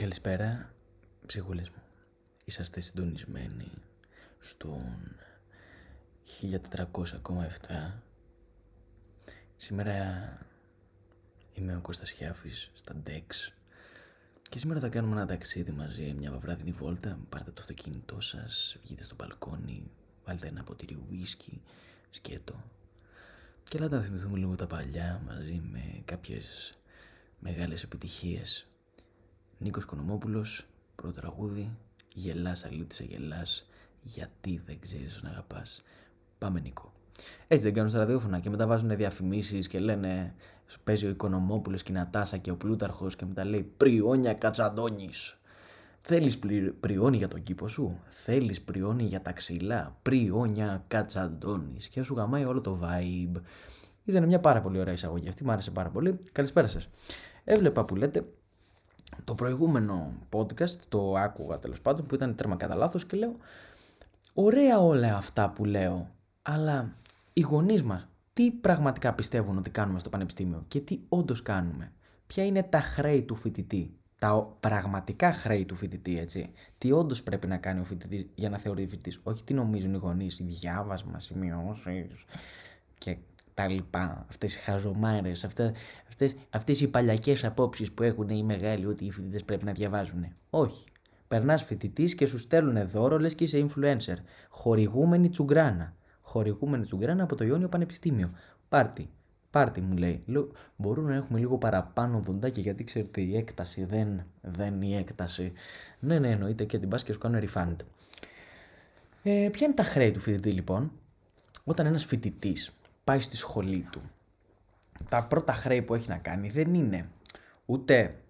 Καλησπέρα, ψυχούλες μου. Είσαστε συντονισμένοι στον 1400,7. Σήμερα είμαι ο Κώστας Χιάφης στα DEX και σήμερα θα κάνουμε ένα ταξίδι μαζί, μια βράδυνη βόλτα. Πάρτε το αυτοκίνητό σας, βγείτε στο μπαλκόνι, βάλτε ένα ποτήρι ουίσκι, σκέτο και έλατε να θυμηθούμε λίγο τα παλιά μαζί με κάποιες μεγάλες επιτυχίες Νίκος Κονομόπουλος, πρώτο τραγούδι, γελάς αλήτησα γελάς, γιατί δεν ξέρεις να αγαπάς. Πάμε Νίκο. Έτσι δεν κάνουν στα ραδιόφωνα και μετά βάζουν διαφημίσεις και λένε παίζει ο Οικονομόπουλος και η Νατάσα και ο Πλούταρχος και μετά λέει πριόνια κατσαντώνης. Θέλεις πριόνι για τον κήπο σου, θέλεις πριόνι για τα ξύλα, πριόνια κατσαντώνης και σου γαμάει όλο το vibe. Ήταν μια πάρα πολύ ωραία εισαγωγή αυτή, μου άρεσε πάρα πολύ. Καλησπέρα σας. Έβλεπα που λέτε το προηγούμενο podcast το άκουγα τέλος πάντων που ήταν τέρμα κατά λάθος και λέω ωραία όλα αυτά που λέω αλλά οι γονείς μας τι πραγματικά πιστεύουν ότι κάνουμε στο πανεπιστήμιο και τι όντως κάνουμε; Ποια είναι τα χρέη του φοιτητή, τα πραγματικά χρέη του φοιτητή, έτσι; Τι όντως πρέπει να κάνει ο φοιτητής για να θεωρεί φοιτητής; Όχι τι νομίζουν οι γονείς, διάβασμα, σημειώσεις και τα λοιπά, αυτές οι χαζομάρες, αυτές, αυτές, αυτές οι παλιακές απόψεις που έχουν οι μεγάλοι ότι οι φοιτητές πρέπει να διαβάζουν. Όχι. Περνάς φοιτητής και σου στέλνουν δώρο, λες και είσαι influencer. Χορηγούμενη τσουγκράνα. Χορηγούμενη τσουγκράνα από το Ιόνιο Πανεπιστήμιο. Πάρτι. Πάρτι μου λέει. Λέω, μπορούμε να έχουμε λίγο παραπάνω δοντάκια γιατί ξέρετε η έκταση δεν, δεν η έκταση. Ναι, ναι, εννοείται και την πας και σου κάνω refund. Ε, ποια είναι τα χρέη του φοιτητή λοιπόν, όταν ένας φοιτητής πάει στη σχολή του. Τα πρώτα χρέη που έχει να κάνει δεν είναι ούτε,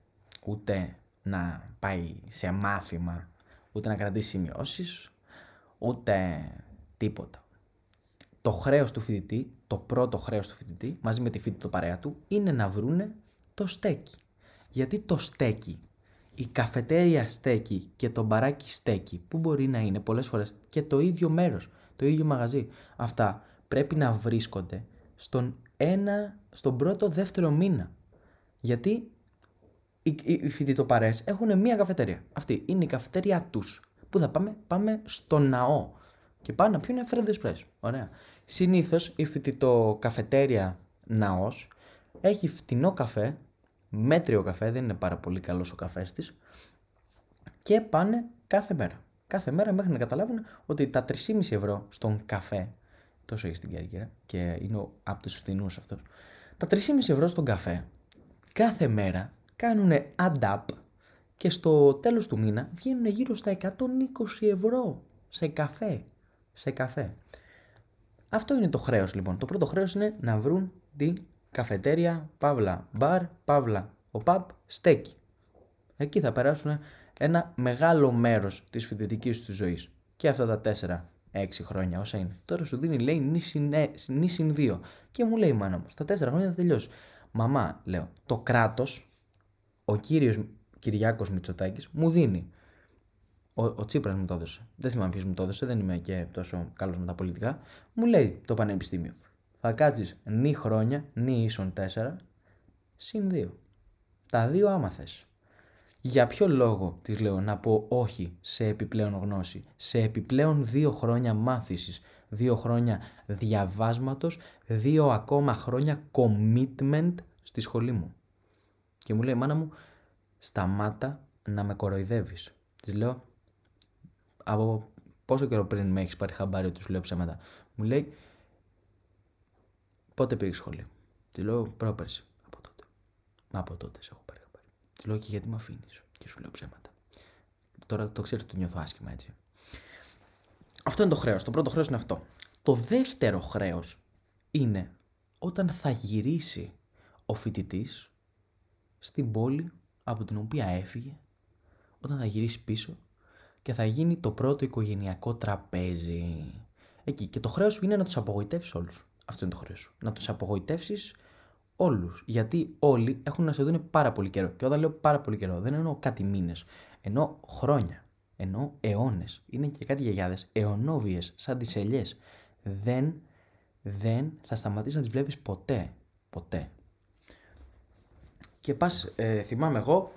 ούτε να πάει σε μάθημα, ούτε να κρατήσει σημειώσεις, ούτε τίποτα. Το χρέος του φοιτητή, το πρώτο χρέος του φοιτητή, μαζί με τη φοιτητή το παρέα του, είναι να βρούνε το στέκι. Γιατί το στέκι, η καφετέρια στέκι και το μπαράκι στέκι, που μπορεί να είναι πολλές φορές και το ίδιο μέρος, το ίδιο μαγαζί. Αυτά πρέπει να βρίσκονται στον, ένα, στον πρώτο δεύτερο μήνα. Γιατί οι, οι φοιτητοπαρές έχουν μία καφετέρια. Αυτή είναι η καφετέρια τους. Πού θα πάμε, πάμε στο ναό. Και πάνε να πιούν φρέντε πρέσ. Ωραία. Συνήθως η φοιτητοκαφετέρια ναός έχει φτηνό καφέ, μέτριο καφέ, δεν είναι πάρα πολύ καλός ο καφές της. Και πάνε κάθε μέρα. Κάθε μέρα μέχρι να καταλάβουν ότι τα 3,5 ευρώ στον καφέ τόσο έχει στην Κέρκυρα και είναι από τους φθηνούς αυτός. Τα 3,5 ευρώ στον καφέ κάθε μέρα κάνουν add up και στο τέλος του μήνα βγαίνουν γύρω στα 120 ευρώ σε καφέ. Σε καφέ. Αυτό είναι το χρέος λοιπόν. Το πρώτο χρέος είναι να βρουν την καφετέρια, παύλα, μπαρ, παύλα, ο παπ, στέκι. Εκεί θα περάσουν ένα μεγάλο μέρος της φοιτητικής τους ζωής. Και αυτά τα τέσσερα 6 χρόνια, όσα είναι. Τώρα σου δίνει, λέει, νη συν 2. Και μου λέει η μάνα μου, στα 4 χρόνια θα τελειώσει. Μαμά, λέω, το κράτος, ο κύριος Κυριάκος Μητσοτάκης, μου δίνει. Ο, ο Τσίπρας μου το έδωσε. Δεν θυμάμαι ποιος μου το έδωσε, δεν είμαι και τόσο καλός με τα πολιτικά. Μου λέει το πανεπιστήμιο. Θα κάτσεις νη χρόνια, νη ίσον 4, συν 2. Τα δύο άμα θες. Για ποιο λόγο της λέω να πω όχι σε επιπλέον γνώση, σε επιπλέον δύο χρόνια μάθησης, δύο χρόνια διαβάσματος, δύο ακόμα χρόνια commitment στη σχολή μου. Και μου λέει μάνα μου σταμάτα να με κοροϊδεύεις. Της λέω από πόσο καιρό πριν με έχεις πάρει χαμπάρι ότι σου λέω ψέματα. Μου λέει πότε πήγες σχολή. Της λέω πρόπερση από τότε. Από τότε σε έχω πάρει. Τη λέω και γιατί με αφήνεις; Και σου λέω ψέματα. Τώρα το ξέρεις ότι το νιώθω άσχημα έτσι. Αυτό είναι το χρέος. Το πρώτο χρέος είναι αυτό. Το δεύτερο χρέος είναι όταν θα γυρίσει ο φοιτητής στην πόλη από την οποία έφυγε, όταν θα γυρίσει πίσω και θα γίνει το πρώτο οικογενειακό τραπέζι. Εκεί. Και το χρέος σου είναι να τους απογοητεύσεις όλους. Αυτό είναι το χρέος σου. Να τους απογοητεύσεις όλους. Γιατί όλοι έχουν να σε δουν πάρα πολύ καιρό. Και όταν λέω πάρα πολύ καιρό, δεν εννοώ κάτι μήνες. Εννοώ χρόνια. Εννοώ αιώνες. Είναι και κάτι γιαγιάδες αιωνόβιες, σαν τις ελιές. Δεν, δεν θα σταματήσεις να τις βλέπεις ποτέ. Ποτέ. Και πας, ε, θυμάμαι εγώ,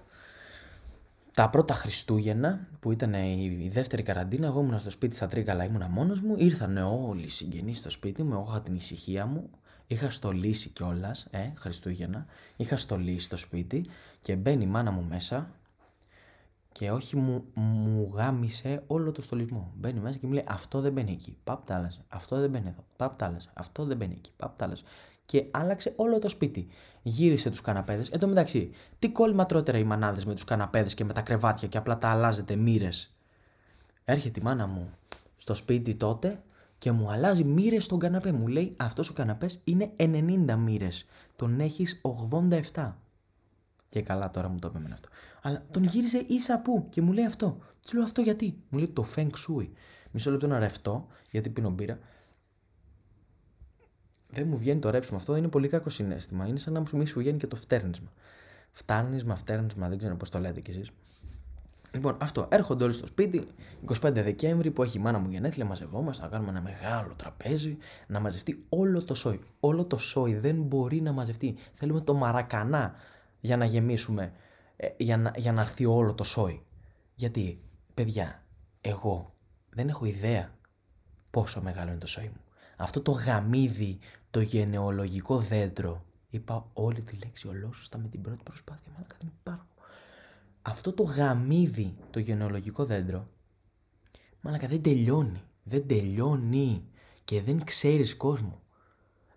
τα πρώτα Χριστούγεννα, που ήταν η δεύτερη καραντίνα, εγώ ήμουν στο σπίτι στα Τρίκαλα, ήμουνα μόνος μου, ήρθαν όλοι οι συγγενείς στο σπίτι μου, εγώ είχα την ησυχία μου, είχα στολίσει κιόλας, ε, Χριστούγεννα, είχα στολίσει στο σπίτι και μπαίνει η μάνα μου μέσα και όχι μου, μου γάμισε όλο το στολισμό. Μπαίνει μέσα και μου λέει αυτό δεν μπαίνει εκεί, παπ αυτό δεν μπαίνει εδώ, παπ αυτό δεν μπαίνει εκεί, παπ και άλλαξε όλο το σπίτι. Γύρισε τους καναπέδες. Εν τω μεταξύ, τι κόλλημα τρώτερα οι μανάδες με τους καναπέδες και με τα κρεβάτια και απλά τα αλλάζετε μοίρες. Έρχεται η μάνα μου στο σπίτι τότε και μου αλλάζει μοίρες στον καναπέ. Μου λέει αυτός ο καναπές είναι 90 μοίρες. Τον έχεις 87. Και καλά τώρα μου το είπε αυτό. Αλλά τον γύρισε ίσα που και μου λέει αυτό. Του λέω αυτό γιατί; Μου λέει το Feng Shui. Μισό λεπτό να ρευτώ γιατί πίνω μπύρα δεν μου βγαίνει το ρέψιμο αυτό, είναι πολύ κακό συνέστημα. Είναι σαν να μου σου βγαίνει και το φτέρνισμα. Φτάνισμα, φτέρνισμα, δεν ξέρω πώς το λέτε κι εσείς. Λοιπόν, αυτό. Έρχονται όλοι στο σπίτι, 25 Δεκέμβρη που έχει η μάνα μου γενέθλια, μαζευόμαστε, να κάνουμε ένα μεγάλο τραπέζι, να μαζευτεί όλο το σόι. Όλο το σόι δεν μπορεί να μαζευτεί. Θέλουμε το μαρακανά για να γεμίσουμε, ε, για, να, για να έρθει όλο το σόι. Γιατί, παιδιά, εγώ δεν έχω ιδέα πόσο μεγάλο είναι το σόι μου. Αυτό το γαμίδι το γενεολογικό δέντρο. Είπα όλη τη λέξη ολόσωστα με την πρώτη προσπάθεια, μάλλον δεν υπάρχω. Αυτό το γαμίδι, το γενεολογικό δέντρο, μάλλον δεν τελειώνει. Δεν τελειώνει και δεν ξέρεις κόσμο.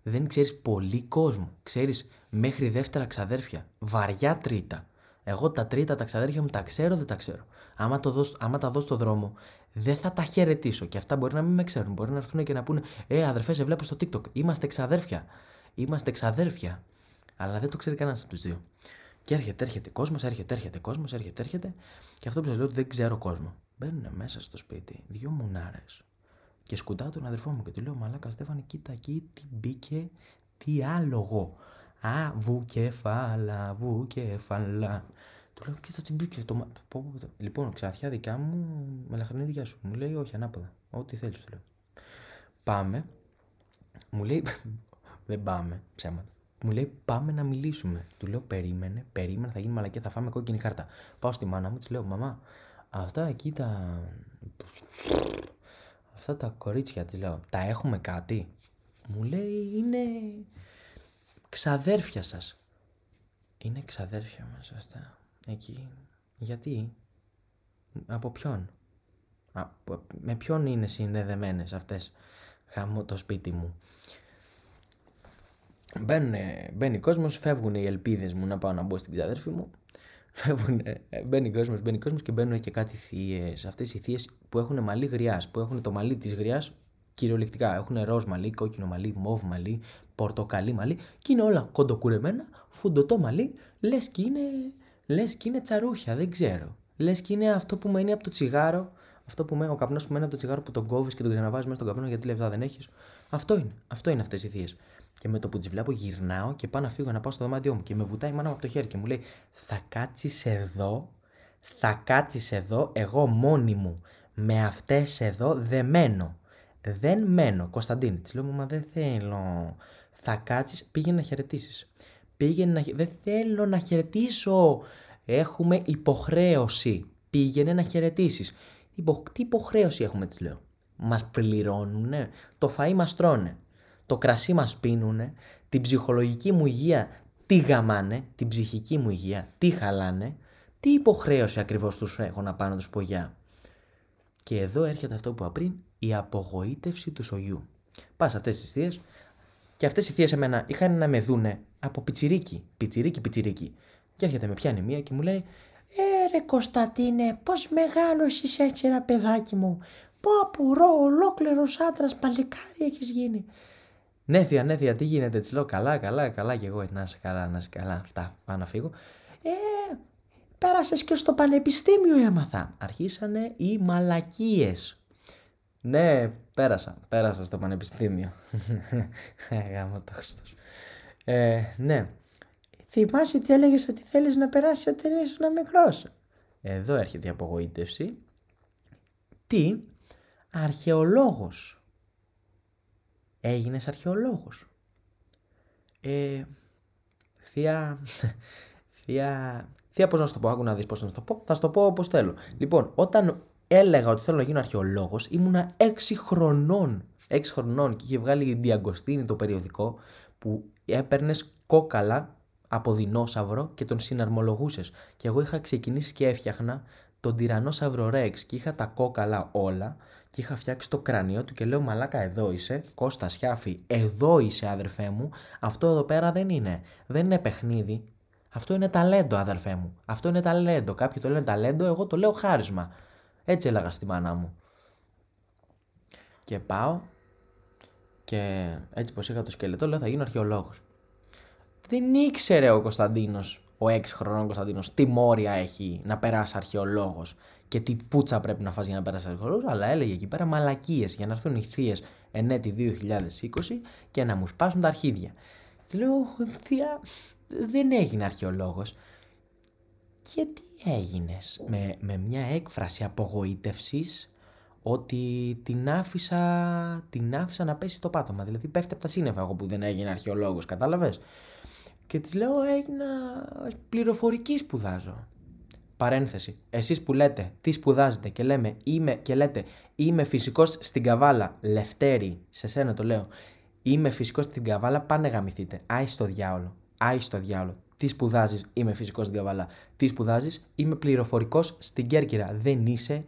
Δεν ξέρεις πολύ κόσμο. Ξέρεις μέχρι δεύτερα ξαδέρφια. Βαριά τρίτα. Εγώ τα τρίτα τα ξαδέρφια μου τα ξέρω, δεν τα ξέρω. Άμα, το δώσ, άμα τα δω στο δρόμο, δεν θα τα χαιρετήσω. Και αυτά μπορεί να μην με ξέρουν. Μπορεί να έρθουν και να πούνε Ε, αδερφέ, σε βλέπω στο TikTok. Είμαστε εξαδέρφια. Είμαστε εξαδέρφια. Αλλά δεν το ξέρει κανένας από τους δύο. Και έρχεται, έρχεται κόσμος, έρχεται, έρχεται κόσμος, έρχεται, έρχεται. Και αυτό που σας λέω ότι δεν ξέρω κόσμο. Μπαίνουν μέσα στο σπίτι δύο μουνάρες. Και σκουντάω τον αδερφό μου και του λέω Μαλάκα Στέφανη, κοίτα εκεί τι μπήκε, τι άλογο. Α, βουκεφάλα, βουκεφάλα. Του λέω, κοίτα τι μπήκε το Λοιπόν, ξαφιά δικά μου, με λαχρινή δικιά σου. Μου λέει, όχι, ανάποδα. Ό,τι θέλεις, του λέω. Πάμε. Μου λέει, δεν πάμε, ψέματα. Μου λέει, πάμε να μιλήσουμε. Του λέω, περίμενε, περίμενε, θα γίνει μαλακία, θα φάμε κόκκινη κάρτα. Πάω στη μάνα μου, της λέω, μαμά, αυτά εκεί τα. Αυτά τα κορίτσια, της λέω, τα έχουμε κάτι. Μου λέει, είναι ξαδέρφια σας. Είναι ξαδέρφια μας αυτά. Εκεί. Γιατί. Από ποιον; με ποιον είναι συνδεδεμένες αυτές. Χαμώ το σπίτι μου; Μπαίνουν, μπαίνει κόσμος, φεύγουν οι ελπίδες μου να πάω να μπω στην ξαδέρφη μου. Φεύγουν, μπαίνει κόσμος, μπαίνει κόσμος και μπαίνουν και κάτι θείες. Αυτές οι θείες που έχουν μαλλί γριάς, που έχουν το μαλλί της γριάς κυριολεκτικά. Έχουν ροζ μαλλί, κόκκινο μαλλί, μόβ μαλλί, πορτοκαλί μαλλί και είναι όλα κοντοκουρεμένα, φουντωτό μαλλί, λες και είναι λες και είναι τσαρούχια, δεν ξέρω. Λες και είναι αυτό που μένει από το τσιγάρο, αυτό που μένει, ο καπνός που μένει από το τσιγάρο που τον κόβεις και τον ξαναβάζεις μέσα στον καπνό γιατί λεπτά δεν έχεις. Αυτό είναι. Αυτό είναι αυτές οι θείες. Και με το που τι βλέπω γυρνάω και πάω να φύγω να πάω στο δωμάτιό μου και με βουτάει η μάνα μου από το χέρι και μου λέει Θα κάτσεις εδώ, θα κάτσεις εδώ, εγώ μόνη μου με αυτές εδώ δεν μένω. Δεν μένω. Κωνσταντίνη, της λέω, Μα δεν θέλω. Θα κάτσεις, πήγαινε να χαιρετήσεις. Πήγαινε να... Δεν θέλω να χαιρετήσω. Έχουμε υποχρέωση. Πήγαινε να χαιρετήσεις. Υπο... Τι υποχρέωση έχουμε, της λέω. Μας πληρώνουνε. Το φαΐ μας τρώνε. Το κρασί μας πίνουνε. Την ψυχολογική μου υγεία τι γαμάνε. Την ψυχική μου υγεία τι χαλάνε. Τι υποχρέωση ακριβώς τους έχω να πάω να τους πω γεια. Και εδώ έρχεται αυτό που είπα πριν, η απογοήτευση του σογιού. Πας αυτές τις θείες, και αυτές οι θείες εμένα είχαν να με δούνε από πιτσιρίκι, πιτσιρίκι, πιτσιρίκι. Και έρχεται με πιάνει μία και μου λέει «Ε ρε Κωνσταντίνε, πώς μεγάλωσες έτσι ένα παιδάκι μου. Πω πω ρε, ολόκληρος άντρας παλικάρι έχεις γίνει». Ναι θεία, ναι θεία, τι γίνεται, της λέω καλά, καλά, καλά και εγώ «Ε, να είσαι καλά, να είσαι καλά, αυτά, πάω να φύγω. Ε, πέρασες και στο πανεπιστήμιο έμαθα. Αρχίσανε οι μαλακίες. Ναι, πέρασα. Πέρασα στο πανεπιστήμιο. Γάμο το Χριστός. Ε, ναι. Θυμάσαι τι έλεγες ότι θέλεις να περάσει όταν ήσουν μικρός; Εδώ έρχεται η απογοήτευση. Τι, αρχαιολόγος. Έγινες αρχαιολόγος. Ε, θεία, θεία, Θεία, πώς να σου το πω, άκου να δεις πώς να σου το πω. Θα σου το πω όπως θέλω. Λοιπόν, όταν έλεγα ότι θέλω να γίνω αρχαιολόγος, ήμουνα 6 χρονών. 6 χρονών και είχε βγάλει η Διαγκοστίνη το περιοδικό που έπαιρνες κόκαλα από δεινόσαυρο και τον συναρμολογούσες. Και εγώ είχα ξεκινήσει και έφτιαχνα τον τυρανόσαυρο Ρέξ και είχα τα κόκαλα όλα και είχα φτιάξει το κρανίο του και λέω μαλάκα εδώ είσαι, Κώστα Σιάφη, εδώ είσαι αδερφέ μου, αυτό εδώ πέρα δεν είναι, δεν είναι παιχνίδι, αυτό είναι ταλέντο αδερφέ μου, αυτό είναι ταλέντο, κάποιοι το λένε ταλέντο, εγώ το λέω χάρισμα, έτσι έλεγα στη μάνα μου. Και πάω και έτσι πως είχα το σκελετό λέω θα γίνω αρχαιολόγος. Δεν ήξερε ο Κωνσταντίνος, ο 6 χρονών Κωνσταντίνος, τι μόρια έχει να περάσει αρχαιολόγος και τι πουτσα πρέπει να φας για να περάσει αρχαιολόγος, αλλά έλεγε εκεί πέρα μαλακίες για να έρθουν οι θείες εν έτη 2020 και να μου σπάσουν τα αρχίδια. Τη λέω, θεία, δεν έγινε αρχαιολόγος. Και τι έγινες με, με μια έκφραση απογοήτευσης ότι την άφησα, την άφησα να πέσει στο πάτωμα. Δηλαδή πέφτει από τα σύννεφα εγώ που δεν έγινε αρχαιολόγος, κατάλαβες; Και της λέω έγινα πληροφορική σπουδάζω. Παρένθεση. Εσείς που λέτε τι σπουδάζετε και, λέμε, είμαι, και λέτε είμαι φυσικός στην καβάλα, Λευτέρη, σε σένα το λέω, είμαι φυσικός στην καβάλα, πάνε γαμηθείτε. Άι στο διάολο. Άι στο διάολο. Τι σπουδάζεις, είμαι φυσικός στην καβάλα. Τι σπουδάζεις, είμαι πληροφορικός στην Κέρκυρα. Δεν είσαι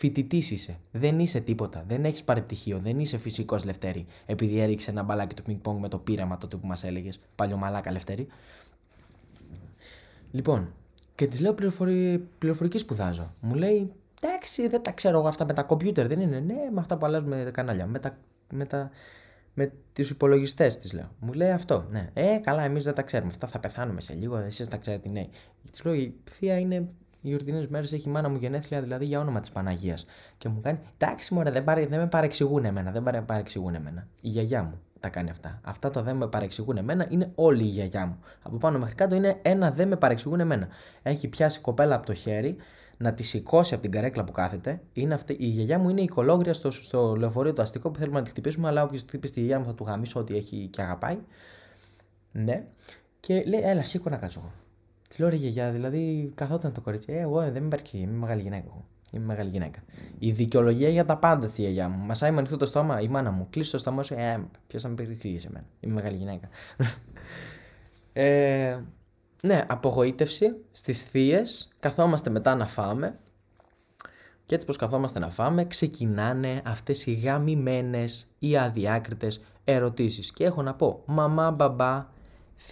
φοιτητής είσαι. Δεν είσαι τίποτα. Δεν έχεις πάρει πτυχίο. Δεν είσαι φυσικός Λευτέρη. Επειδή έριξε ένα μπαλάκι του πινκ με το πείραμα τότε που μας έλεγες. Παλιωμαλάκα Λευτέρη. Λοιπόν, και τη λέω πληροφορι... πληροφορικής σπουδάζω. Μου λέει, εντάξει, δεν τα ξέρω εγώ αυτά με τα κομπιούτερ, δεν είναι. Ναι, με αυτά που αλλάζουμε τα κανάλια. Με, τα... με, τα... με τους υπολογιστές τη λέω. Μου λέει αυτό. Ναι. Ε, καλά, εμείς δεν τα ξέρουμε. Αυτά θα πεθάνουμε σε λίγο. Εσείς τα ξέρετε, ναι. Της λέω, η θεία είναι οι γιορτινέ μέρες έχει η μάνα μου γενέθλια, δηλαδή για όνομα της Παναγίας. Και μου κάνει, εντάξει, μωρέ, δεν, παρε, δεν με παρεξηγούν εμένα. Δεν παρεξηγούν εμένα. Η γιαγιά μου τα κάνει αυτά. Αυτά το δεν με παρεξηγούν εμένα είναι όλη η γιαγιά μου. Από πάνω μέχρι κάτω είναι ένα δεν με παρεξηγούν εμένα. Έχει πιάσει κοπέλα από το χέρι να τη σηκώσει από την καρέκλα που κάθεται. Είναι αυτή, η γιαγιά μου είναι η κολόγρια στο, στο λεωφορείο το αστικό που θέλουμε να τη χτυπήσουμε, αλλά όποιος χτυπήσει τη γιαγιά μου θα του γαμίσω ό,τι έχει και αγαπάει. Ναι. Και λέει, έλα, σήκω να κάτσω. Τη λέω ρε γιαγιά, δηλαδή καθόταν το κορίτσι. Ε, εγώ δεν με παρεξηγεί, είμαι μεγάλη γυναίκα. Εγώ. Είμαι μεγάλη γυναίκα. Η δικαιολογία για τα πάντα στη γιαγιά μου. Μασάει με ανοιχτό το στόμα η μάνα μου. Κλείσει το στόμα σου. Ε, ποιος θα με περικλείσει εμένα. Είμαι μεγάλη γυναίκα. ε, ναι, απογοήτευση στις θείες. Καθόμαστε μετά να φάμε. Και έτσι πως καθόμαστε να φάμε, ξεκινάνε αυτές οι γαμημένες ή αδιάκριτες ερωτήσεις. Και έχω να πω, μαμά, μπαμπά,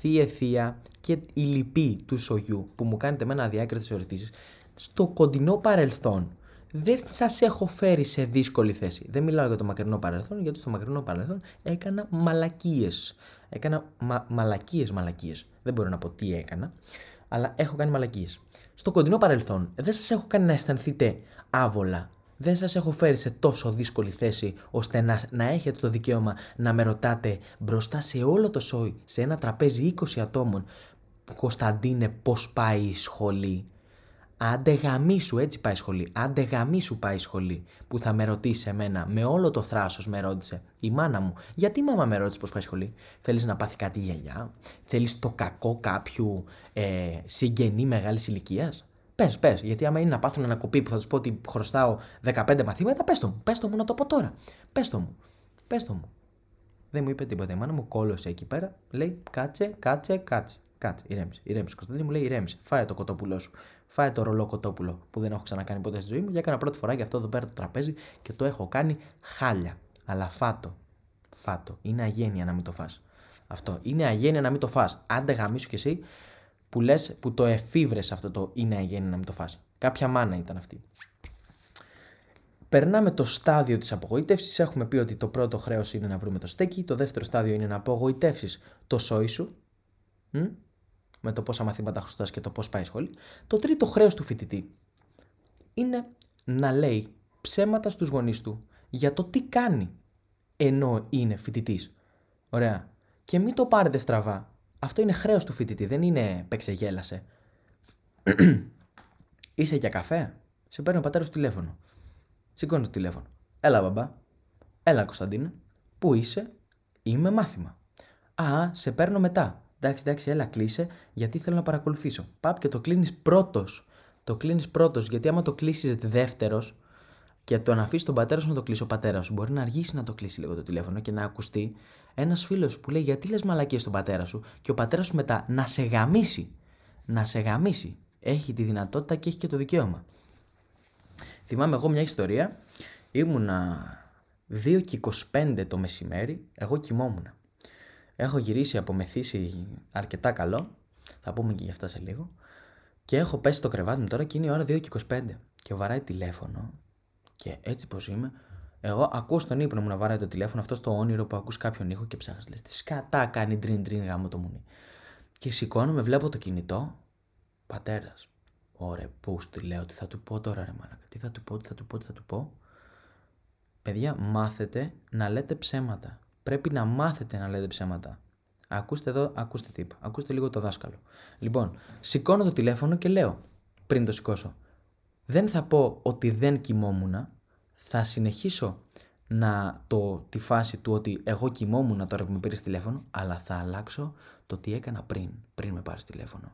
θεία, θεία και η λυπή του σογιού που μου κάνετε με ένα αδιάκριτες ερωτήσεις στο κοντινό παρελθόν δεν σας έχω φέρει σε δύσκολη θέση. Δεν μιλάω για το μακρινό παρελθόν, γιατί στο μακρινό παρελθόν έκανα μαλακίες. Έκανα μα, μαλακίες, μαλακίες. Δεν μπορώ να πω τι έκανα, αλλά έχω κάνει μαλακίες. Στο κοντινό παρελθόν δεν σας έχω κάνει να αισθανθείτε άβολα. Δεν σας έχω φέρει σε τόσο δύσκολη θέση ώστε να, να έχετε το δικαίωμα να με ρωτάτε μπροστά σε όλο το σόι, σε ένα τραπέζι 20 ατόμων Κωνσταντίνε πώς πάει η σχολή; Άντε γαμίσου, έτσι πάει σχολή. Άντε γαμίσου πάει σχολή. Που θα με ρωτήσει εμένα, με όλο το θράσος με ρώτησε η μάνα μου. Γιατί η μάμα με ρώτησε πώς πάει σχολή; Θέλεις να πάθει κάτι η γιαγιά. Θέλεις το κακό κάποιου ε, συγγενή μεγάλης ηλικίας; Πες, πες, γιατί άμα είναι να πάθουν ένα κοπί που θα τους πω ότι χρωστάω 15 μαθήματα, πες το μου. Πες το μου να το πω τώρα. Πες το μου. Πες το μου. Δεν μου είπε τίποτα. Η μάνα μου κόλωσε εκεί πέρα. Λέει κάτσε, κάτσε, κάτσε. Κάτσε, ηρέμησε. Ηρέμησε. Κωνσταντίνη μου λέει ηρέμησε. Φάε το κοτόπουλό σου. Φάε το ρολό κοτόπουλο που δεν έχω ξανακάνει ποτέ στη ζωή μου. Και έκανα πρώτη φορά για αυτό εδώ πέρα το τραπέζι και το έχω κάνει χάλια. Αλλά φάτο. Φάτο. Είναι αγένεια να μην το φας. Αυτό. Είναι αγένεια να μην το φας. Άντε γαμίσου κι εσύ που λες, που το εφήβρες αυτό το είναι αγένεια να μην το φας. Κάποια μάνα ήταν αυτή. Περνάμε το στάδιο της απογοήτευσης. Έχουμε πει ότι το πρώτο χρέος είναι να βρούμε το στέκι. Το δεύτερο στάδιο είναι να απογοητεύσεις το σόι σου με το πόσα μαθήματα χρωστάς και το πώς πάει η σχολή. Το τρίτο χρέος του φοιτητή είναι να λέει ψέματα στους γονείς του για το τι κάνει ενώ είναι φοιτητής. Ωραία. Και μην το πάρετε στραβά. Αυτό είναι χρέος του φοιτητή, δεν είναι παίξε γέλασε. Είσαι για καφέ; Σε παίρνει ο πατέρας του τηλέφωνο. Σηκώνει το τηλέφωνο. Έλα, μπαμπά. Έλα, Κωνσταντίνε. Πού είσαι, Είμαι μάθημα. Α, σε παίρνω μετά. Εντάξει, εντάξει, έλα κλείσε, γιατί θέλω να παρακολουθήσω. Παπ και το κλείνεις πρώτος. Το κλείνεις πρώτος, γιατί άμα το κλείσει δεύτερος και το να αφήσεις τον πατέρα σου να το κλείσει ο πατέρας σου, μπορεί να αργήσει να το κλείσει λίγο το τηλέφωνο και να ακουστεί ένας φίλος που λέει Γιατί λες μαλακίες στον πατέρα σου, και ο πατέρας σου μετά να σε γαμίσει. Να σε γαμίσει. Έχει τη δυνατότητα και έχει και το δικαίωμα. Θυμάμαι εγώ μια ιστορία. Ήμουνα 2 και 25 το μεσημέρι, εγώ κοιμόμουν. Έχω γυρίσει από μεθύσι αρκετά καλό. Θα πούμε και γι' αυτά σε λίγο. Και έχω πέσει στο κρεβάτι μου τώρα και είναι η ώρα 2 και 25. Και βαράει τηλέφωνο. Και έτσι πως είμαι, εγώ ακούω στον ύπνο μου να βαράει το τηλέφωνο, αυτό στο όνειρο που ακούς κάποιον ήχο και ψάχνεις. Λες, τι σκατά κάνει ντριν ντριν γάμο το μουνί. Και σηκώνομαι, βλέπω το κινητό. Πατέρας. Ωραία, πώς τη λέω, τι θα του πω τώρα, ρε μαλάκα. Τι θα του πω, τι θα του πω, τι θα του πω. Παιδιά, μάθετε να λέτε ψέματα. Πρέπει να μάθετε να λέτε ψέματα. Ακούστε εδώ, ακούστε τι είπα. Ακούστε λίγο το δάσκαλο. Λοιπόν, σηκώνω το τηλέφωνο και λέω, πριν το σηκώσω, δεν θα πω ότι δεν κοιμόμουν, θα συνεχίσω να το, τη φάση του ότι εγώ κοιμόμουν τώρα που με πήρες τηλέφωνο, αλλά θα αλλάξω το τι έκανα πριν, πριν με πάρεις τηλέφωνο.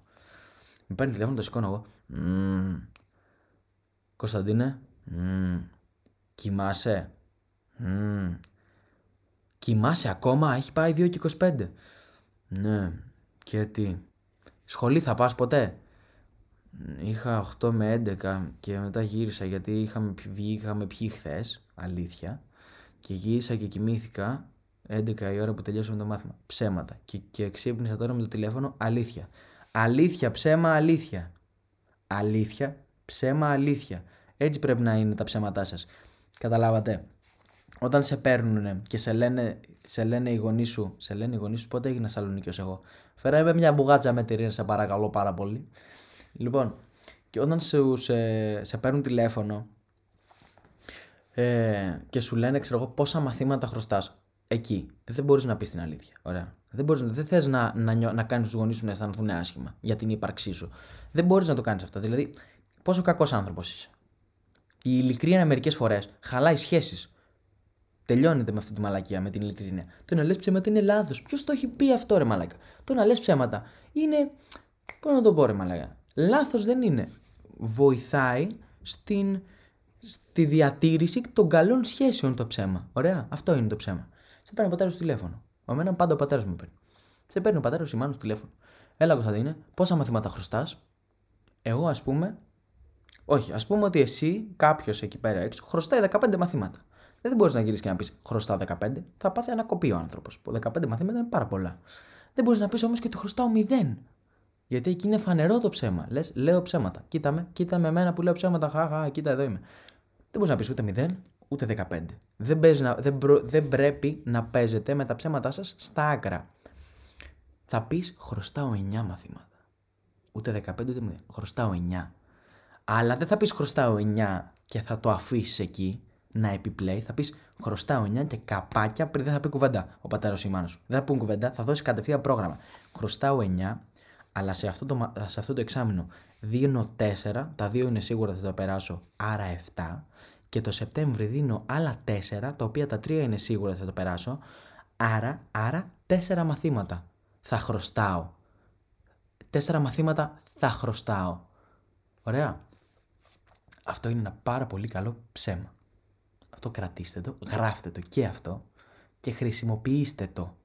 Με παίρνει τηλέφωνο, το σηκώνω εγώ. Mm. Κωνσταντίνε, mm. κοιμάσαι. Mm. Κοιμάσαι ακόμα, έχει πάει 2 και 25. Ναι, και τι. Σχολή θα πας ποτέ. Είχα 8 με 11 και μετά γύρισα γιατί είχαμε, είχαμε πιει χθες, αλήθεια. Και γύρισα και κοιμήθηκα 11 η ώρα που τελειώσαμε το μάθημα. Ψέματα. Και, και ξύπνησα τώρα με το τηλέφωνο, αλήθεια. Αλήθεια, ψέμα, αλήθεια. Αλήθεια, ψέμα, αλήθεια. Έτσι πρέπει να είναι τα ψέματά σας. Καταλάβατε. Όταν σε παίρνουν και σε λένε, σε λένε οι γονείς σου, σε λένε οι γονείς σου πότε έγινα Σαλονίκιο εγώ. Φέραμε μια μπουγάτσα με τυρί, σε παρακαλώ πάρα πολύ. Λοιπόν, και όταν σου, σε, σε παίρνουν τηλέφωνο ε, και σου λένε, ξέρω εγώ, πόσα μαθήματα χρωστάς. Εκεί δεν μπορείς να πεις την αλήθεια. Ωραία. Δεν, μπορείς, δεν θες να, να, να κάνεις τους γονείς σου να αισθανθούν άσχημα για την ύπαρξή σου. Δεν μπορείς να το κάνεις αυτό. Δηλαδή, πόσο κακός άνθρωπος είσαι. Η ειλικρίνεια μερικές φορές χαλάει σχέσεις. Τελειώνεται με αυτή τη μαλακία, με την ειλικρίνεια. Το να λες ψέματα είναι λάθος. Ποιος το έχει πει αυτό, ρε μαλακά. Το να λες ψέματα είναι. Πώς να το πω, ρε μαλακά. Λάθος δεν είναι. Βοηθάει στην, στη διατήρηση των καλών σχέσεων το ψέμα. Ωραία. Αυτό είναι το ψέμα. Σε παίρνει ο πατέρας του τηλέφωνο. Ο μένα πάντα ο πατέρας μου παίρνει. Σε παίρνει ο πατέρας σου η μάνα τηλέφωνο. Έλα, Κωνσταντίνε, πόσα μαθήματα χρωστάς; Εγώ, ας πούμε, όχι, ας πούμε ότι εσύ, κάποιος εκεί πέρα έξω, χρωστάει 15 μαθήματα. Δεν μπορείς να γυρίσεις και να πεις χρωστάω 15. Θα πάθει ανακοπή ο άνθρωπος. 15 μαθήματα είναι πάρα πολλά. Δεν μπορείς να πεις όμως και ότι χρωστάω 0. Γιατί εκεί είναι φανερό το ψέμα. Λες, λέω ψέματα. Κοίτα με, κοίτα με εμένα που λέω ψέματα. Χαχά, κοίτα εδώ είμαι. Δεν μπορείς να πεις ούτε 0 ούτε 15. Δεν, να, δεν, δεν πρέπει να παίζετε με τα ψέματά σας στα άκρα. Θα πεις χρωστάω 9 μαθήματα. Ούτε 15 ούτε 0. Χρωστάω 9. Αλλά δεν θα πεις χρωστάω 9 και θα το αφήσεις εκεί να επιπλέει, θα πεις χρωστάω 9 και καπάκια πριν δεν θα πει κουβέντα ο πατέρας ή η μάνα σου. Δεν θα πούν κουβέντα, θα δώσει κατευθείαν πρόγραμμα. Χρωστάω 9, αλλά σε αυτό το, σε αυτό το εξάμεινο δίνω 4, τα 2 είναι σίγουρα θα τα περάσω, άρα 7. Και το Σεπτέμβρη δίνω άλλα 4, τα οποία τα 3 είναι σίγουρα θα το περάσω, άρα, άρα 4 μαθήματα θα χρωστάω. 4 μαθήματα θα χρωστάω. Ωραία. Αυτό είναι ένα πάρα πολύ καλό ψέμα το κρατήστε το, γράφτε το και αυτό και χρησιμοποιήστε το.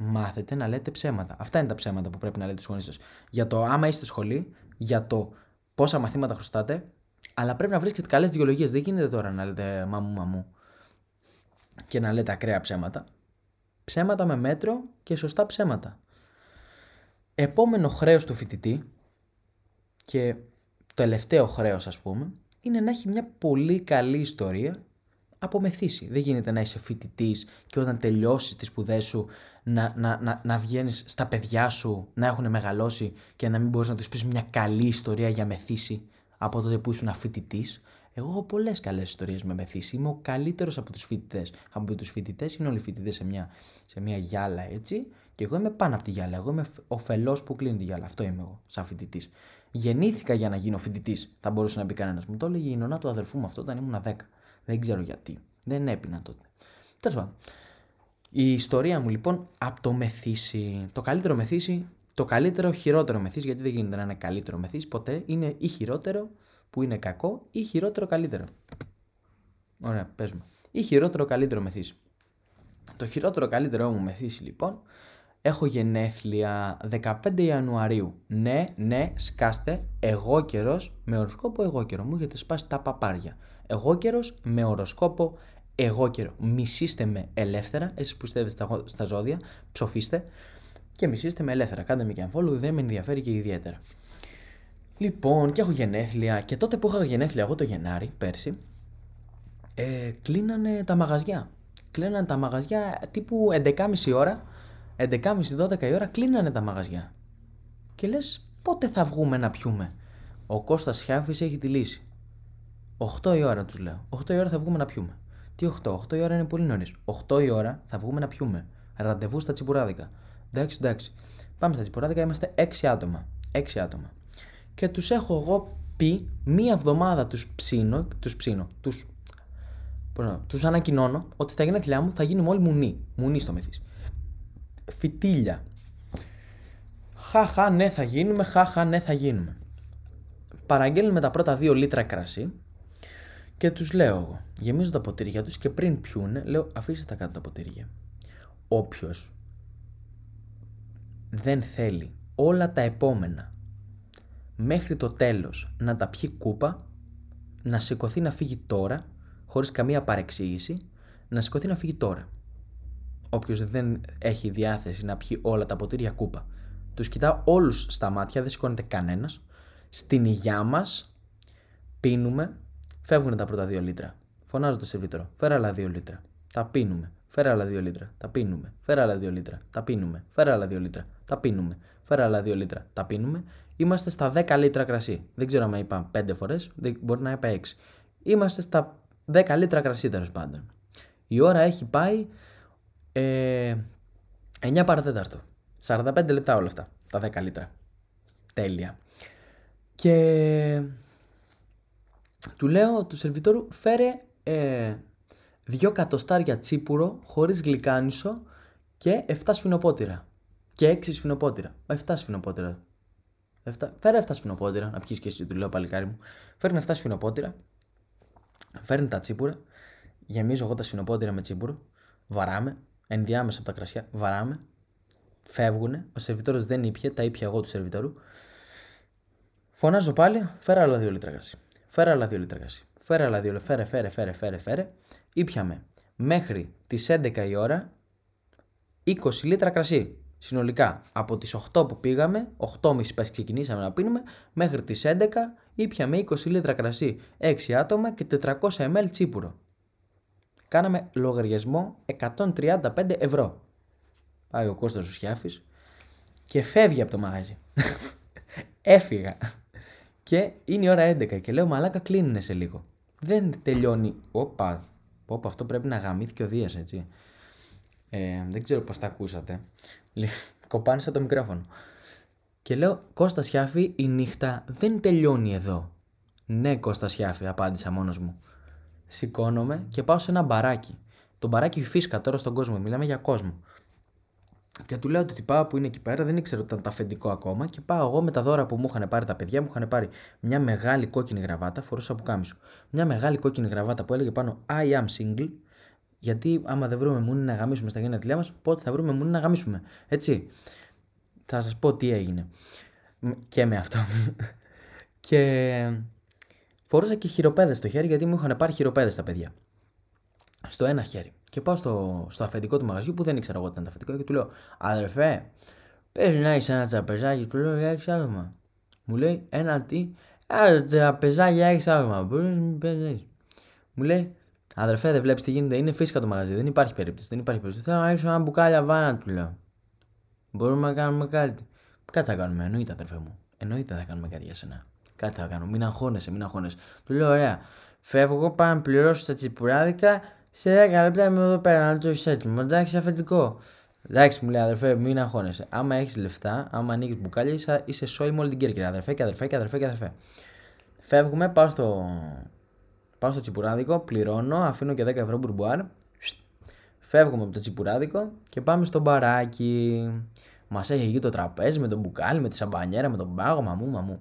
Μάθετε να λέτε ψέματα. Αυτά είναι τα ψέματα που πρέπει να λέτε στους γονείς σας. Για το άμα είστε σχολή, για το πόσα μαθήματα χρωστάτε, αλλά πρέπει να βρίσκετε καλές δικαιολογίες. Δεν γίνεται τώρα να λέτε μαμού μαμού και να λέτε ακραία ψέματα. Ψέματα με μέτρο και σωστά ψέματα. Επόμενο χρέος του φοιτητή και το τελευταίο χρέος ας πούμε είναι να έχει μια πολύ καλή ιστορία απομεθύσει. Δεν γίνεται να είσαι φοιτητής και όταν τελειώσεις τις σπουδές σου να, να, να, να βγαίνεις στα παιδιά σου να έχουν μεγαλώσει και να μην μπορείς να τους πεις μια καλή ιστορία για μεθύση από τότε που ήσουν φοιτητής. Εγώ έχω πολλές καλές ιστορίες με μεθύση. Είμαι ο καλύτερος από τους φοιτητές. Από τους φοιτητές είναι όλοι φοιτητές σε μια, σε μια γυάλα έτσι. Και εγώ είμαι πάνω από τη γυάλα. Εγώ είμαι ο φελός που κλείνει τη γυάλα. Αυτό είμαι εγώ, σαν φοιτητής. Γεννήθηκα για να γίνω φοιτητής, θα μπορούσε να πει κανένας. Μου το έλεγε η νονά του αδερφού μου αυτό όταν ήμουν 10. Δεν ξέρω γιατί. Δεν έπεινα τότε. Τέλος πάντων. Η ιστορία μου λοιπόν από το μεθύσι. Το καλύτερο μεθύσι, το καλύτερο χειρότερο μεθύσι, γιατί δεν γίνεται να είναι καλύτερο μεθύσι ποτέ, είναι ή χειρότερο που είναι κακό ή χειρότερο καλύτερο. Ωραία, πες μου. Ή χειρότερο καλύτερο μεθύσι. Το χειρότερο καλύτερο μου μεθύσι λοιπόν Έχω γενέθλια 15 Ιανουαρίου. Ναι, ναι, σκάστε. Εγώ καιρός με οροσκόπο εγώ καιρό. Μου έχετε σπάσει τα παπάρια. Εγώ καιρός με οροσκόπο εγώ καιρό. Μισήστε με ελεύθερα. Εσείς που πιστεύετε στα, στα ζώδια, ψοφίστε. Και μισήστε με ελεύθερα. Κάντε με και αμφόλου, δεν με ενδιαφέρει και ιδιαίτερα. Λοιπόν, και έχω γενέθλια. Και τότε που είχα γενέθλια εγώ το Γενάρη, πέρσι, ε, κλείνανε τα μαγαζιά. Κλείνανε τα μαγαζιά τύπου 11.30 ώρα 11.30-12 η ώρα κλείνανε τα μαγαζιά. Και λες, πότε θα βγούμε να πιούμε; Ο Κώστας Χιάφης έχει τη λύση. 8 η ώρα τους λέω. 8 η ώρα θα βγούμε να πιούμε. Τι 8, 8 η ώρα είναι πολύ νωρίς. 8 η ώρα θα βγούμε να πιούμε. Ραντεβού στα τσιμπουράδικα. Εντάξει, εντάξει. Πάμε στα τσιμπουράδικα, είμαστε 6 άτομα. 6 άτομα. Και τους έχω εγώ πει μία εβδομάδα τους ψήνω, τους ψήνω, τους τους ανακοινώνω ότι στα γενέθλιά μου θα γίνουμε όλοι μουνί. Μουνί στο μεθύσι φυτίλια. Χαχα, ναι θα γίνουμε, χαχα, ναι θα γίνουμε. Παραγγέλνουμε τα πρώτα δύο λίτρα κρασί και τους λέω εγώ, γεμίζω τα ποτήρια τους και πριν πιούνε, λέω αφήστε τα κάτω τα ποτήρια. Όποιος δεν θέλει όλα τα επόμενα μέχρι το τέλος να τα πιει κούπα, να σηκωθεί να φύγει τώρα, χωρίς καμία παρεξήγηση, να σηκωθεί να φύγει τώρα όποιος δεν έχει διάθεση να πιει όλα τα ποτήρια κούπα. Τους κοιτάω όλους στα μάτια, δεν σηκώνεται κανένας. Στην υγειά μας πίνουμε, φεύγουν τα πρώτα δύο λίτρα. Φωνάζω το σερβιτόρο, φέρα άλλα δύο λίτρα. Τα πίνουμε. Φέρα άλλα δύο λίτρα. Τα πίνουμε. Φέρα άλλα δύο λίτρα. Τα πίνουμε. Φέρα άλλα δύο λίτρα. Τα πίνουμε. Φέρα άλλα δύο λίτρα. Τα πίνουμε. Είμαστε στα 10 λίτρα κρασί. Δεν ξέρω αν είπα 5 φορές, μπορεί να είπα 6. Είμαστε στα 10 λίτρα κρασί τέλος πάντων. Η ώρα έχει πάει ε, 9 παρατέταρτο. 45 λεπτά όλα αυτά. Τα 10 λίτρα. Τέλεια. Και του λέω του σερβιτόρου φέρε ε, δυο κατοστάρια τσίπουρο χωρίς γλυκάνισο και 7 σφινοπότηρα. Και 6 σφινοπότηρα. 7 σφινοπότηρα. 7... Φέρε 7 σφινοπότηρα, να πιεις και εσύ, του λέω παλικάρι μου. Φέρνει 7 σφινοπότηρα. Φέρνει τα τσίπουρα. Γεμίζω εγώ τα σφινοπότηρα με τσίπουρο. Βαράμε ενδιάμεσα από τα κρασιά, βαράμε, φεύγουν. Ο σερβιτόρος δεν ήπια, τα ήπια εγώ του σερβιτόρου. Φωνάζω πάλι, φέρα άλλα δύο λίτρα κρασί. Φέρα άλλα δύο λίτρα κρασί. Φέρα άλλα δύο λίτρα, φέρε, φέρε, φέρε, φέρε, φέρε. Ήπιαμε μέχρι τις 11 η ώρα 20 λίτρα κρασί. Συνολικά από τις 8 που πήγαμε, 8.30 πες ξεκινήσαμε να πίνουμε, μέχρι τις 11 ήπιαμε 20 λίτρα κρασί, 6 άτομα και 400 ml τσίπουρο κάναμε λογαριασμό 135 ευρώ. Πάει ο Κώστας ο Σιάφης και φεύγει από το μαγαζί. Έφυγα. Και είναι η ώρα 11 και λέω μαλάκα κλείνουν σε λίγο. Δεν τελειώνει. Όπα, όπα αυτό πρέπει να γαμήθηκε ο Δίας έτσι. Ε, δεν ξέρω πώς τα ακούσατε. Κοπάνε σαν το μικρόφωνο. Και λέω Κώστα Σιάφη η νύχτα δεν τελειώνει εδώ. Ναι Κώστα Σιάφη απάντησα μόνος μου σηκώνομαι και πάω σε ένα μπαράκι. Το μπαράκι φύσκα τώρα στον κόσμο, μιλάμε για κόσμο. Και του λέω ότι πάω που είναι εκεί πέρα, δεν ήξερα ότι ήταν τα αφεντικό ακόμα. Και πάω εγώ με τα δώρα που μου είχαν πάρει τα παιδιά, μου είχαν πάρει μια μεγάλη κόκκινη γραβάτα, φορούσα που κάμισο. Μια μεγάλη κόκκινη γραβάτα που έλεγε πάνω I am single. Γιατί άμα δεν βρούμε μουνί να γαμίσουμε στα γενέθλιά μας, πότε θα βρούμε μουνί να γαμίσουμε. Έτσι. Θα σας πω τι έγινε. Και με αυτό. και Φορούσα και χειροπέδες στο χέρι γιατί μου είχαν πάρει χειροπέδες τα παιδιά. Στο ένα χέρι. Και πάω στο, στο αφεντικό του μαγαζιού που δεν ήξερα εγώ ότι ήταν το αφεντικό και του λέω Αδερφέ, πες να είσαι ένα τραπεζάκι. Του λέω για έξι άτομα. Μου λέει ένα τι. Ένα τραπεζάκι για έξι άτομα. Μπορείς να μην παίζει. Μου λέει Αδερφέ, δεν βλέπεις τι γίνεται. Είναι φύσικα το μαγαζί. Δεν υπάρχει περίπτωση. Δεν υπάρχει περίπτωση. Θέλω να ρίξω ένα μπουκάλια βάνα, του λέω. Μπορούμε να κάνουμε κάτι. Κάτι θα κάνουμε, εννοείται, αδερφέ μου. Εννοείται θα κάνουμε κάτι για σένα. Κάτι θα κάνω. Μην αγχώνεσαι, μην αγχώνεσαι. Του λέω ωραία. Φεύγω, πάω να πληρώσω τα τσιπουράδικα. Σε 10 λεπτά είμαι εδώ πέρα να το έχει έτοιμο. Εντάξει, αφεντικό. Εντάξει, μου λέει αδερφέ, μην αγχώνεσαι. Άμα έχεις λεφτά, άμα ανοίγεις μπουκάλια, είσαι, είσαι σόι με όλη την Κέρκυρα. Αδερφέ και αδερφέ και αδερφέ και αδερφέ. Φεύγουμε, πάω στο, πάω στο τσιπουράδικο, πληρώνω, αφήνω και 10 ευρώ μπουρμπουάρ. Φεύγουμε από το τσιπουράδικο και πάμε στο μπαράκι. Μας έχει εκεί το τραπέζι με τον μπουκάλι, με τη σαμπανιέρα, με τον πάγο, μαμού, μαμού.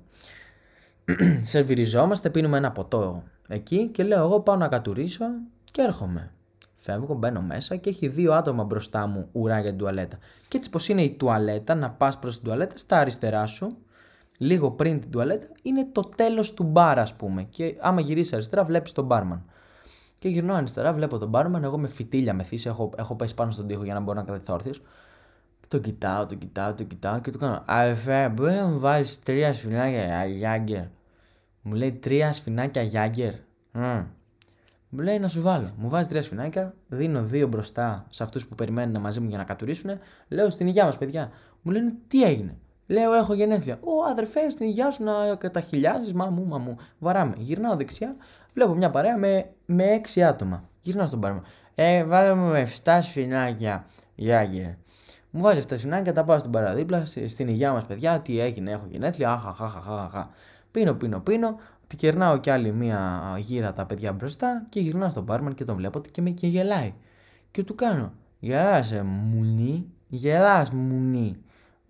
Σερβιριζόμαστε, πίνουμε ένα ποτό εκεί και λέω: Εγώ πάω να κατουρίσω και έρχομαι. Φεύγω, μπαίνω μέσα και έχει δύο άτομα μπροστά μου ουρά για την τουαλέτα. Και έτσι πως είναι η τουαλέτα, να πας προς την τουαλέτα, στα αριστερά σου, λίγο πριν την τουαλέτα, είναι το τέλος του μπαρ, ας πούμε. Και άμα γυρίσεις αριστερά, βλέπεις τον μπάρμαν. Και γυρνώ αριστερά, βλέπω τον μπάρμαν, εγώ με φυτίλια με θύση, έχω, έχω πέσει πάνω στον τοίχο για να μπορώ να κρατηθώ όρθιος. Το κοιτάω, το κοιτάω, το κοιτάω και του κάνω. Αδερφέ, μπορεί να μου βάλεις τρία σφινάκια Γιάγκερ; Μου λέει τρία σφινάκια Γιάγκερ. Mm. Μου λέει να σου βάλω. Μου βάζει τρία σφινάκια, δίνω δύο μπροστά σε αυτούς που περιμένουν μαζί μου για να κατουρίσουν. Λέω στην υγεία μας, παιδιά. Μου λένε τι έγινε; Λέω έχω γενέθλια. Ω αδερφέ, στην υγεία σου να καταχιλιάζει, μα μου, μα μου. Βαράμε. Γυρνάω δεξιά, βλέπω μια παρέα με, με έξι άτομα. Γυρνάω στον πάρμα. Ε, βάλω με 7 σφινάκια Γιάγκερ. Μου βάζει 7 σφινάκια, τα πάω στην παραδίπλα, στην υγεία μας, παιδιά. Τι έγινε, έχω γενέθλια. Αχαχαχαχαχα. Πίνω, πίνω, πίνω. Τη κερνάω κι άλλη μία γύρα τα παιδιά μπροστά και γυρνάω στον μπάρμαν και τον βλέπω και με και γελάει. Και του κάνω, γελάσαι μουνί, γελάς μουνί.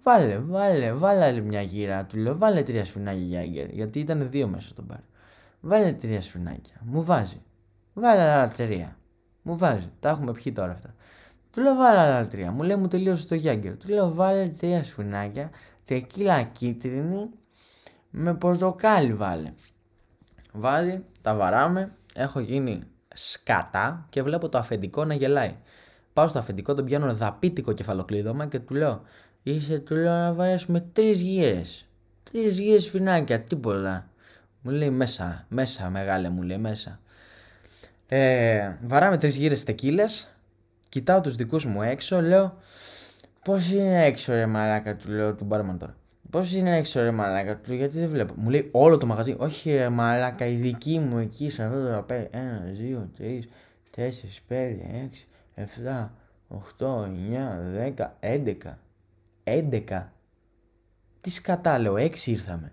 Βάλε, βάλε, βάλε άλλη μια γύρα. Του λέω, βάλε τρία σφινάκια Γιάγκερ, γιατί ήταν δύο μέσα στον μπαρ. Βάλε τρία σφινάκια. Μου βάζει. Βάλε άλλα τρία. Μου βάζει. Τα έχουμε πιει τώρα αυτά. Του λέω, βάλε άλλα τρία. Μου λέει, μου τελείωσε το Γιάγκερ. Του λέω, βάλε τρία σφινάκια, τεκίλα κίτρινη με πορτοκάλι βάλε. Βάζει, τα βαράμε, έχω γίνει σκατά και βλέπω το αφεντικό να γελάει. Πάω στο αφεντικό, τον πιάνω δαπίτικο κεφαλοκλείδωμα και του λέω: Είσαι, του λέω να βαρέσουμε τρεις γύρε. Τρεις γύρε φινάκια, τίποτα. Μου λέει μέσα, μέσα, μεγάλε μου λέει μέσα. Ε, βαράμε τρεις γύρες τεκίλες. Κοιτάω τους δικούς μου έξω, λέω: Πώς είναι έξω, ρε μαλάκα, του λέω του μπάρμαν τώρα. Πώς είναι έξω ρε μαλάκα του, γιατί δεν βλέπω. Μου λέει όλο το μαγαζί. Όχι ρε μαλάκα, η δική μου εκεί σε αυτό το τραπέζι. Ένα, δύο, τρεις, τέσσερις, πέντε, έξι, εφτά, οχτώ, εννιά, δέκα, έντεκα. Έντεκα. Τι σκατά λέω, έξι ήρθαμε.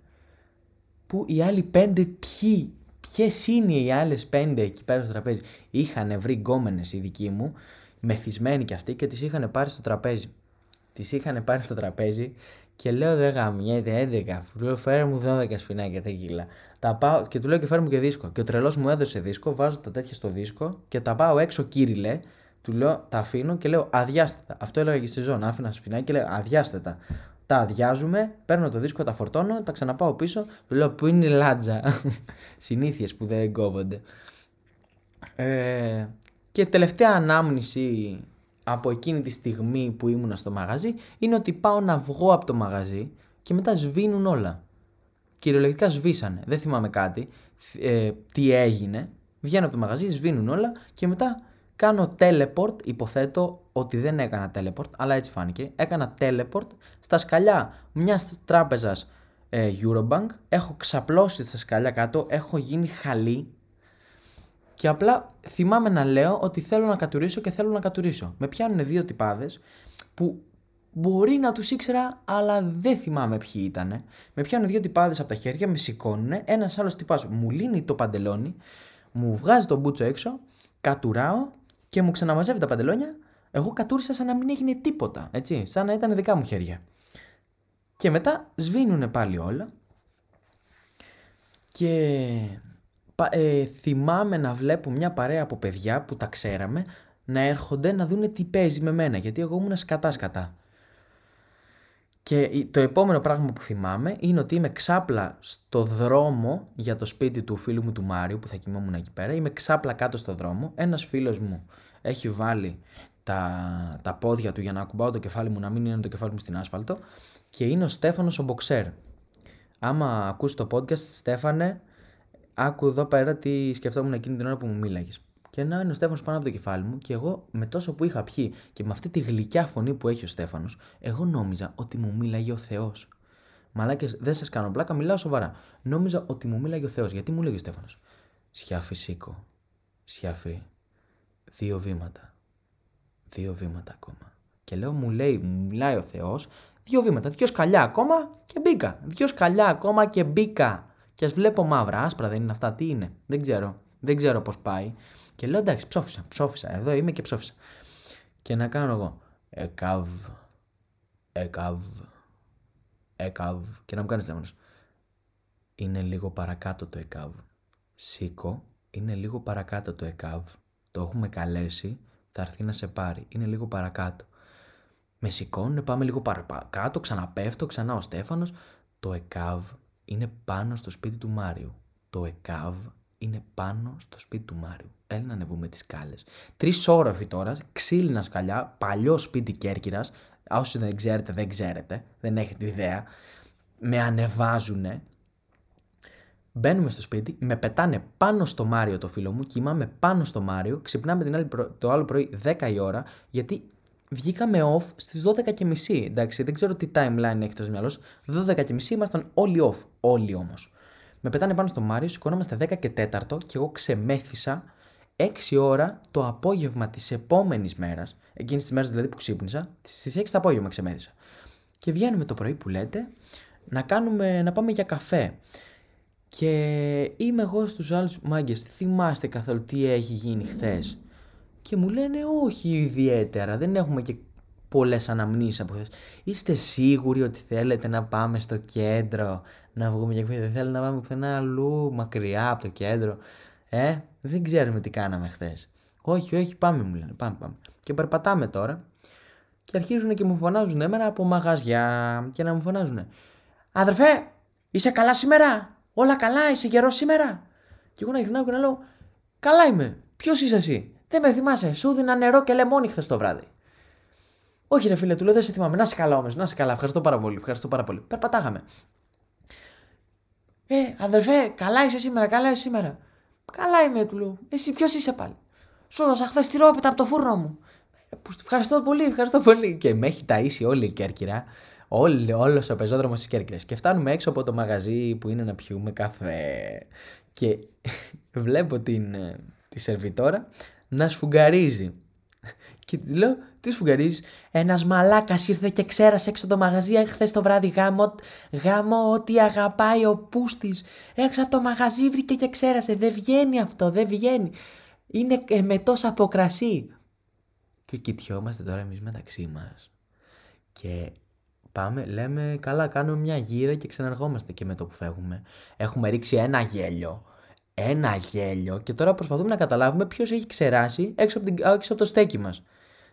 Που οι άλλοι πέντε ποιοι, ποιες είναι οι άλλες πέντε εκεί πέρα στο τραπέζι. Είχαν βρει γκόμενες οι δικοί μου, μεθυσμένοι κι αυτοί και τις είχαν πάρει στο τραπέζι. Τις είχαν πάρει στο τραπέζι και λέω δεν γαμιέται 11. Του λέω φέρε μου 12 σφινάκια τα κύλα. Τα πάω και του λέω και φέρε μου και δίσκο. Και ο τρελός μου έδωσε δίσκο, βάζω τα τέτοια στο δίσκο και τα πάω έξω κύριλε. Του λέω τα αφήνω και λέω αδειάστε τα. Αυτό έλεγα και στη ζώνη. Άφηνα σφινάκια και λέω αδειάστε τα. Τα αδειάζουμε, παίρνω το δίσκο, τα φορτώνω, τα ξαναπάω πίσω. Του λέω που είναι η λάτζα; Συνήθειες που δεν κόβονται. Ε, και τελευταία ανάμνηση από εκείνη τη στιγμή που ήμουνα στο μαγαζί είναι ότι πάω να βγω από το μαγαζί και μετά σβήνουν όλα. Κυριολεκτικά σβήσανε. Δεν θυμάμαι κάτι. Ε, τι έγινε. Βγαίνω από το μαγαζί, σβήνουν όλα και μετά κάνω teleport. Υποθέτω ότι δεν έκανα teleport, αλλά έτσι φάνηκε. Έκανα teleport στα σκαλιά μιας τράπεζας ε, Eurobank. Έχω ξαπλώσει στα σκαλιά κάτω. Έχω γίνει χαλή και απλά θυμάμαι να λέω ότι θέλω να κατουρίσω και θέλω να κατουρίσω. Με πιάνουν δύο τυπάδες που μπορεί να τους ήξερα, αλλά δεν θυμάμαι ποιοι ήταν. Με πιάνουν δύο τυπάδες από τα χέρια, με σηκώνουν. Ένας άλλος τυπάς μου λύνει το παντελόνι, μου βγάζει τον μπούτσο έξω, κατουράω και μου ξαναμαζεύει τα παντελόνια. Εγώ κατούρισα σαν να μην έγινε τίποτα, έτσι, σαν να ήταν δικά μου χέρια. Και μετά σβήνουν πάλι όλα. Και ε, θυμάμαι να βλέπω μια παρέα από παιδιά που τα ξέραμε να έρχονται να δούνε τι παίζει με μένα, γιατί εγώ ήμουν σκατά σκατά. Και το επόμενο πράγμα που θυμάμαι είναι ότι είμαι ξάπλα στο δρόμο για το σπίτι του φίλου μου του Μάριου που θα κοιμόμουν εκεί πέρα. Είμαι ξάπλα κάτω στο δρόμο. Ένας φίλος μου έχει βάλει τα, τα πόδια του για να ακουμπάω το κεφάλι μου, να μην είναι το κεφάλι μου στην άσφαλτο. Και είναι ο Στέφανος ο Μποξέρ. Άμα ακούσει το podcast, Στέφανε, άκου εδώ πέρα τι σκεφτόμουν εκείνη την ώρα που μου μίλαγες. Και να είναι ο Στέφανος πάνω από το κεφάλι μου και εγώ με τόσο που είχα πιει και με αυτή τη γλυκιά φωνή που έχει ο Στέφανος, εγώ νόμιζα ότι μου μίλαγε ο Θεός. Μαλάκες, δεν σας κάνω πλάκα, μιλάω σοβαρά. Νόμιζα ότι μου μίλαγε ο Θεός. Γιατί μου λέγει ο Στέφανος; Σιάφι σήκω. Σιάφι. Δύο βήματα. Δύο βήματα ακόμα. Και λέω, μου λέει, μου μιλάει ο Θεός. Δύο βήματα. Δύο σκαλιά ακόμα και μπήκα. Δύο σκαλιά ακόμα και μπήκα. Και ας βλέπω μαύρα, άσπρα δεν είναι αυτά, τι είναι. Δεν ξέρω. Δεν ξέρω πώς πάει. Και λέω εντάξει, ψόφισα, ψόφισα. Εδώ είμαι και ψόφισα. και να κάνω εγώ εκαβ, εκαβ, εκαβ και να μου κάνεις τηλέφωνος. Είναι λίγο παρακάτω το εκαβ. Σήκω, είναι λίγο παρακάτω το εκαβ. Το έχουμε καλέσει, θα έρθει να σε πάρει. Είναι λίγο παρακάτω. Με σηκώνουν, πάμε λίγο παρακάτω, ξαναπέφτω, ξανά ο Στέφανος. Το ΕΚΑΒ είναι πάνω στο σπίτι του Μάριου. Το ΕΚΑΒ είναι πάνω στο σπίτι του Μάριου. Έλα να ανεβούμε τις σκάλες. Τρεις όροφοι τώρα, ξύλινα σκαλιά, παλιό σπίτι Κέρκυρας. Όσοι δεν ξέρετε, δεν ξέρετε, δεν έχετε ιδέα. Με ανεβάζουνε. Μπαίνουμε στο σπίτι, με πετάνε πάνω στο Μάριο το φίλο μου, κοιμάμαι πάνω στο Μάριο, ξυπνάμε την άλλη το άλλο πρωί 10 η ώρα, γιατί βγήκαμε off στις 12.30. Εντάξει, δεν ξέρω τι timeline έχει το μυαλός 12.30 ήμασταν όλοι off. Όλοι όμως. Με πετάνε πάνω στο Μάριο, σηκώναμε 10 και 4 και εγώ ξεμέθησα 6 ώρα το απόγευμα της επόμενης μέρας. Εκείνης της μέρας δηλαδή που ξύπνησα, στις 6 το απόγευμα ξεμέθησα. Και βγαίνουμε το πρωί που λέτε να, κάνουμε, να πάμε για καφέ. Και είμαι εγώ στους άλλους μάγκες, θυμάστε καθόλου τι έχει γίνει χθες και μου λένε όχι ιδιαίτερα, δεν έχουμε και πολλές αναμνήσεις από χθες. Είστε σίγουροι ότι θέλετε να πάμε στο κέντρο, να βγούμε για δεν θέλετε να πάμε πουθενά αλλού, μακριά από το κέντρο; Ε, δεν ξέρουμε τι κάναμε χθες. Όχι, όχι, πάμε μου λένε, πάμε, πάμε. Και περπατάμε τώρα και αρχίζουν και μου φωνάζουν εμένα από μαγαζιά και να μου φωνάζουν. Αδερφέ, είσαι καλά σήμερα, όλα καλά, είσαι γερό σήμερα; Και εγώ να γυρνάω και να λέω, καλά είμαι, ποιος είσαι εσύ; Δεν με θυμάσαι, σου δίνα νερό και λεμόνι χθες το βράδυ. Όχι, ρε φίλε, του λέω δεν σε θυμάμαι. Να σε καλά όμως, να σε καλά. Ευχαριστώ πάρα πολύ. Ευχαριστώ πάρα πολύ. Περπατάγαμε. Ε, αδερφέ, καλά είσαι σήμερα, καλά είσαι σήμερα. Καλά είμαι, του λέω. Εσύ ποιος είσαι πάλι; Σου έδωσα χθες τη ρόπιτα από το φούρνο μου. Ε, ευχαριστώ πολύ, ευχαριστώ πολύ. Και με έχει ταΐσει όλη η Κέρκυρα. Όλος ο πεζόδρομος της Κέρκυρας. Και φτάνουμε έξω από το μαγαζί που είναι να πιούμε καφέ. Και βλέπω την, ε, τη σερβιτόρα να σφουγγαρίζει. Και της λέω, τι σφουγγαρίζεις; Ένας μαλάκας ήρθε και ξέρασε έξω το μαγαζί χθε το βράδυ γάμο, γάμο ότι αγαπάει ο πούστης. Έξω από το μαγαζί βρήκε και ξέρασε. Δεν βγαίνει αυτό, δεν βγαίνει. Είναι με τόσα από κρασί. Και κοιτιόμαστε τώρα εμείς μεταξύ μας. Και πάμε, λέμε, καλά, κάνουμε μια γύρα και ξαναρχόμαστε. Και με το που φεύγουμε, έχουμε ρίξει ένα γέλιο ένα γέλιο και τώρα προσπαθούμε να καταλάβουμε ποιος έχει ξεράσει έξω από, την, έξω από το στέκι μας.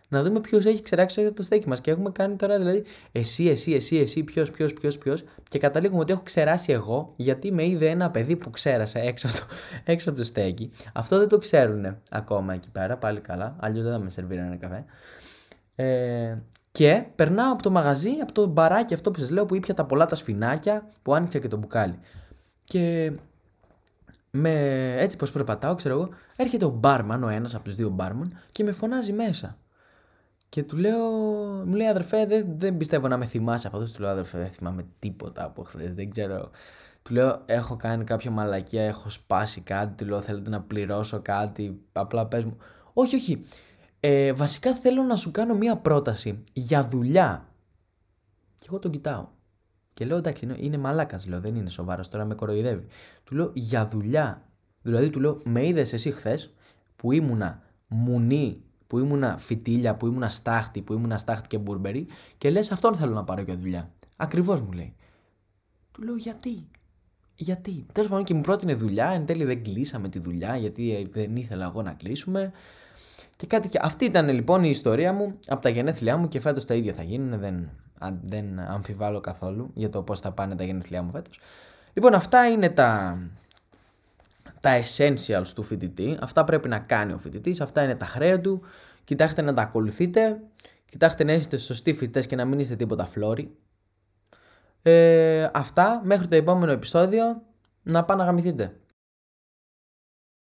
Να δούμε ποιος έχει ξεράσει έξω από το στέκι μας. Και έχουμε κάνει τώρα δηλαδή εσύ, εσύ, εσύ, εσύ, ποιος, ποιος, ποιος, ποιος. Και καταλήγουμε ότι έχω ξεράσει εγώ γιατί με είδε ένα παιδί που ξέρασε έξω από το, έξω από το στέκι. Αυτό δεν το ξέρουν ακόμα εκεί πέρα, πάλι καλά. Αλλιώς δεν θα με σερβίρανε καφέ. Ε, και περνάω από το μαγαζί, από το μπαράκι αυτό που σας λέω που ήπια τα πολλά τα σφινάκια που άνοιξε και το μπουκάλι. Και με, έτσι πως περπατάω, ξέρω εγώ, έρχεται ο μπάρμαν, ο ένας από τους δύο μπάρμαν και με φωνάζει μέσα. Και του λέω, μου λέει αδερφέ, δεν, δεν πιστεύω να με θυμάσαι από αυτό. Του λέω αδερφέ, δεν θυμάμαι τίποτα από χθες, δεν ξέρω. Του λέω, έχω κάνει κάποια μαλακία, έχω σπάσει κάτι. Του λέω, θέλετε να πληρώσω κάτι, απλά πες μου. Όχι, όχι. Ε, βασικά θέλω να σου κάνω μία πρόταση για δουλειά. Και εγώ τον κοιτάω. Και λέω εντάξει, είναι μαλάκας, λέω, δεν είναι σοβαρός, τώρα με κοροϊδεύει. Του λέω για δουλειά. Δηλαδή του λέω, με είδες εσύ χθες που ήμουνα μουνί, που ήμουνα φιτίλια, που ήμουνα στάχτη, που ήμουνα στάχτη και μπουρμπερι και λες αυτόν θέλω να πάρω για δουλειά. Ακριβώς μου λέει. Του λέω γιατί. Γιατί. Τέλος πάντων και μου πρότεινε δουλειά. Εν τέλει δεν κλείσαμε τη δουλειά γιατί ε, δεν ήθελα εγώ να κλείσουμε. Και κάτι και Αυτή ήταν λοιπόν η ιστορία μου από τα γενέθλιά μου και φέτος τα ίδια θα γίνουν. Δεν, δεν αμφιβάλλω καθόλου για το πώς θα πάνε τα γενέθλιά μου φέτος. Λοιπόν, αυτά είναι τα, τα essentials του φοιτητή. Αυτά πρέπει να κάνει ο φοιτητής, αυτά είναι τα χρέη του. Κοιτάξτε να τα ακολουθείτε. Κοιτάξτε να είστε σωστοί φοιτητές και να μην είστε τίποτα φλόρι. Ε, αυτά μέχρι το επόμενο επεισόδιο. Να πάνε να γαμηθείτε.